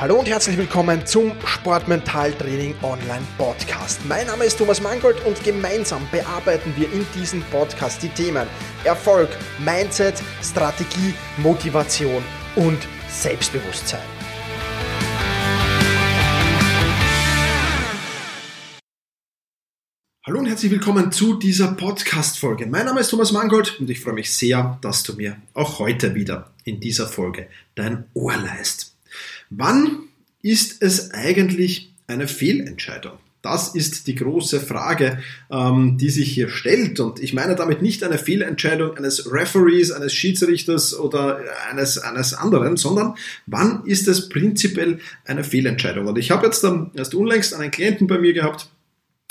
Hallo und herzlich willkommen zum Sportmentaltraining Online Podcast. Mein Name ist Thomas Mangold und gemeinsam bearbeiten wir in diesem Podcast die Themen Erfolg, Mindset, Strategie, Motivation und Selbstbewusstsein. Hallo und herzlich willkommen zu dieser Podcast-Folge. Mein Name ist Thomas Mangold und ich freue mich sehr, dass du mir auch heute wieder in dieser Folge dein Ohr leist. Wann ist es eigentlich eine Fehlentscheidung? Das ist die große Frage, ähm, die sich hier stellt. Und ich meine damit nicht eine Fehlentscheidung eines Referees, eines Schiedsrichters oder eines, eines anderen, sondern wann ist es prinzipiell eine Fehlentscheidung? Und ich habe jetzt ähm, erst unlängst einen Klienten bei mir gehabt,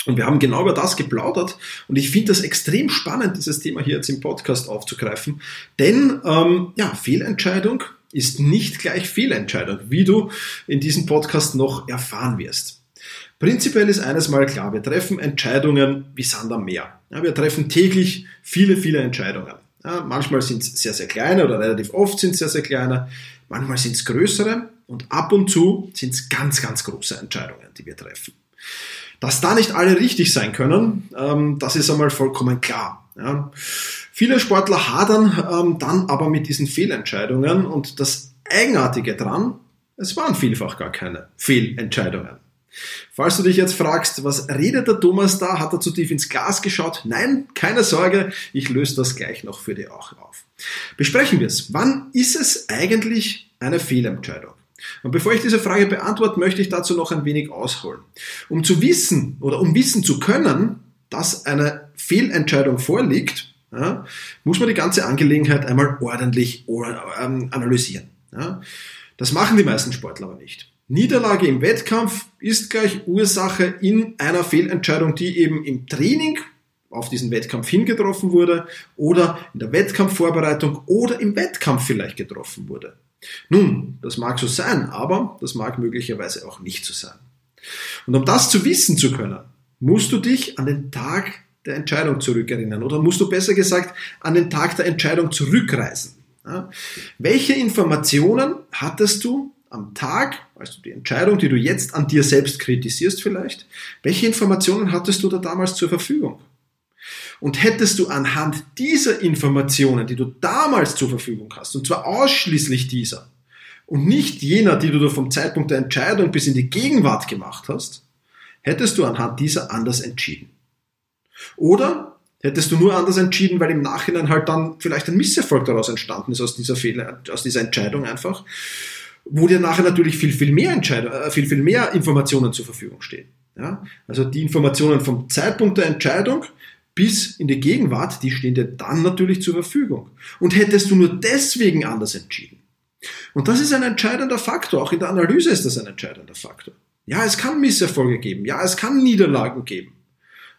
und wir haben genau über das geplaudert und ich finde das extrem spannend, dieses Thema hier jetzt im Podcast aufzugreifen. Denn ähm, ja, Fehlentscheidung ist nicht gleich Fehlentscheidung, wie du in diesem Podcast noch erfahren wirst. Prinzipiell ist eines mal klar, wir treffen Entscheidungen wie Sand am Meer. Ja, wir treffen täglich viele, viele Entscheidungen. Ja, manchmal sind es sehr, sehr kleine oder relativ oft sind es sehr, sehr kleine. Manchmal sind es größere und ab und zu sind es ganz, ganz große Entscheidungen, die wir treffen. Dass da nicht alle richtig sein können, ähm, das ist einmal vollkommen klar. Ja. Viele Sportler hadern ähm, dann aber mit diesen Fehlentscheidungen und das Eigenartige dran, es waren vielfach gar keine Fehlentscheidungen. Falls du dich jetzt fragst, was redet der Thomas da? Hat er zu tief ins Glas geschaut? Nein, keine Sorge, ich löse das gleich noch für dich auch auf. Besprechen wir es. Wann ist es eigentlich eine Fehlentscheidung? Und bevor ich diese Frage beantworte, möchte ich dazu noch ein wenig ausholen. Um zu wissen oder um wissen zu können, dass eine Fehlentscheidung vorliegt, ja, muss man die ganze Angelegenheit einmal ordentlich ähm, analysieren. Ja. Das machen die meisten Sportler aber nicht. Niederlage im Wettkampf ist gleich Ursache in einer Fehlentscheidung, die eben im Training auf diesen Wettkampf hingetroffen wurde oder in der Wettkampfvorbereitung oder im Wettkampf vielleicht getroffen wurde. Nun, das mag so sein, aber das mag möglicherweise auch nicht so sein. Und um das zu wissen zu können, musst du dich an den Tag der Entscheidung zurückerinnern oder musst du besser gesagt an den Tag der Entscheidung zurückreisen. Ja? Welche Informationen hattest du am Tag, also die Entscheidung, die du jetzt an dir selbst kritisierst vielleicht, welche Informationen hattest du da damals zur Verfügung? Und hättest du anhand dieser Informationen, die du damals zur Verfügung hast, und zwar ausschließlich dieser, und nicht jener, die du vom Zeitpunkt der Entscheidung bis in die Gegenwart gemacht hast, hättest du anhand dieser anders entschieden. Oder hättest du nur anders entschieden, weil im Nachhinein halt dann vielleicht ein Misserfolg daraus entstanden ist aus dieser Fehler, aus dieser Entscheidung einfach, wo dir nachher natürlich viel, viel mehr Entscheidung, äh, viel, viel mehr Informationen zur Verfügung stehen. Ja? Also die Informationen vom Zeitpunkt der Entscheidung bis in die Gegenwart, die stehen dir dann natürlich zur Verfügung. Und hättest du nur deswegen anders entschieden. Und das ist ein entscheidender Faktor. Auch in der Analyse ist das ein entscheidender Faktor. Ja, es kann Misserfolge geben. Ja, es kann Niederlagen geben.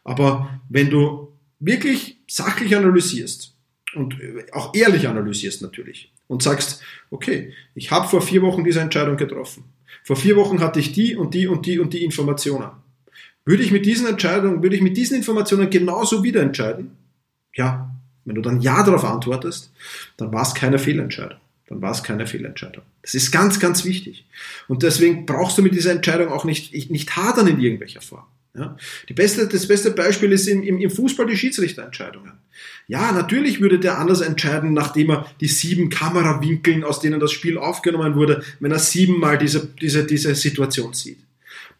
Aber wenn du wirklich sachlich analysierst und auch ehrlich analysierst natürlich und sagst, okay, ich habe vor vier Wochen diese Entscheidung getroffen. Vor vier Wochen hatte ich die und die und die und die Informationen. Würde ich mit diesen Entscheidungen, würde ich mit diesen Informationen genauso wieder entscheiden? Ja, wenn du dann Ja darauf antwortest, dann war es keine Fehlentscheidung. Dann war es keine Fehlentscheidung. Das ist ganz, ganz wichtig. Und deswegen brauchst du mit dieser Entscheidung auch nicht, nicht hadern in irgendwelcher Form. Ja? Die beste, das beste Beispiel ist im, im, im Fußball die Schiedsrichterentscheidungen. Ja, natürlich würde der anders entscheiden, nachdem er die sieben Kamerawinkeln, aus denen das Spiel aufgenommen wurde, wenn er siebenmal diese, diese, diese Situation sieht.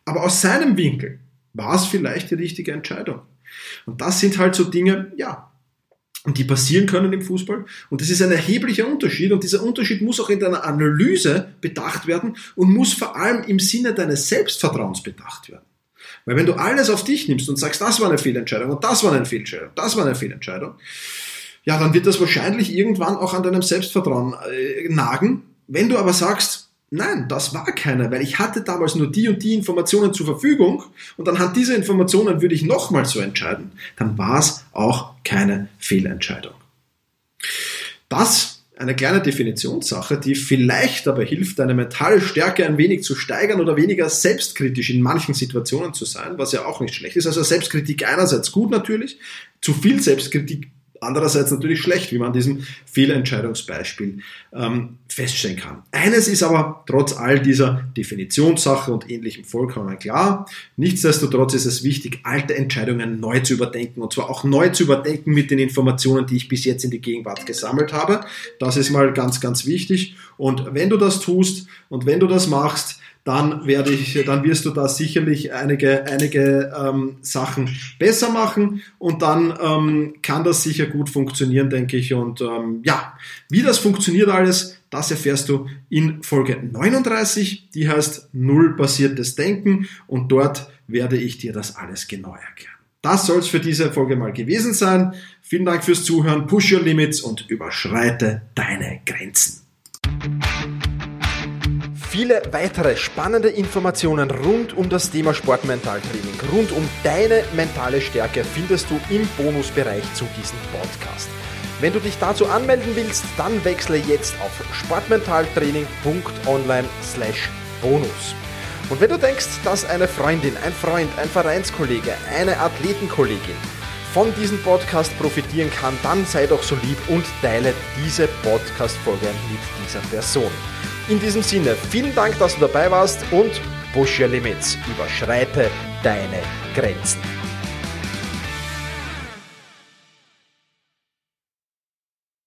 Aber aus seinem Winkel war es vielleicht die richtige Entscheidung. Und das sind halt so Dinge, ja, die passieren können im Fußball. Und das ist ein erheblicher Unterschied. Und dieser Unterschied muss auch in deiner Analyse bedacht werden und muss vor allem im Sinne deines Selbstvertrauens bedacht werden. Weil wenn du alles auf dich nimmst und sagst, das war eine Fehlentscheidung und das war eine Fehlentscheidung, das war eine Fehlentscheidung, ja, dann wird das wahrscheinlich irgendwann auch an deinem Selbstvertrauen äh, nagen. Wenn du aber sagst, nein, das war keiner, weil ich hatte damals nur die und die Informationen zur Verfügung und anhand dieser Informationen würde ich nochmal so entscheiden, dann war es auch keine Fehlentscheidung. Das eine kleine Definitionssache, die vielleicht dabei hilft, deine Metallstärke ein wenig zu steigern oder weniger selbstkritisch in manchen Situationen zu sein, was ja auch nicht schlecht ist. Also Selbstkritik einerseits gut natürlich, zu viel Selbstkritik andererseits natürlich schlecht, wie man an diesem Fehlentscheidungsbeispiel ähm, feststellen kann. Eines ist aber trotz all dieser Definitionssache und ähnlichem vollkommen klar. Nichtsdestotrotz ist es wichtig, alte Entscheidungen neu zu überdenken und zwar auch neu zu überdenken mit den Informationen, die ich bis jetzt in die Gegenwart gesammelt habe. Das ist mal ganz, ganz wichtig. Und wenn du das tust und wenn du das machst, dann werde ich, dann wirst du da sicherlich einige, einige ähm, Sachen besser machen und dann ähm, kann das sicher gut funktionieren, denke ich. Und ähm, ja, wie das funktioniert alles, das erfährst du in Folge 39, die heißt Null basiertes Denken und dort werde ich dir das alles genau erklären. Das soll es für diese Folge mal gewesen sein. Vielen Dank fürs Zuhören, push your limits und überschreite deine Grenzen. Viele weitere spannende Informationen rund um das Thema Sportmentaltraining, rund um deine mentale Stärke findest du im Bonusbereich zu diesem Podcast. Wenn du dich dazu anmelden willst, dann wechsle jetzt auf sportmentaltraining.online/bonus. Und wenn du denkst, dass eine Freundin, ein Freund, ein Vereinskollege, eine Athletenkollegin von diesem Podcast profitieren kann, dann sei doch so lieb und teile diese Podcast-Folge mit dieser Person. In diesem Sinne, vielen Dank, dass du dabei warst und push your limits, überschreite deine Grenzen.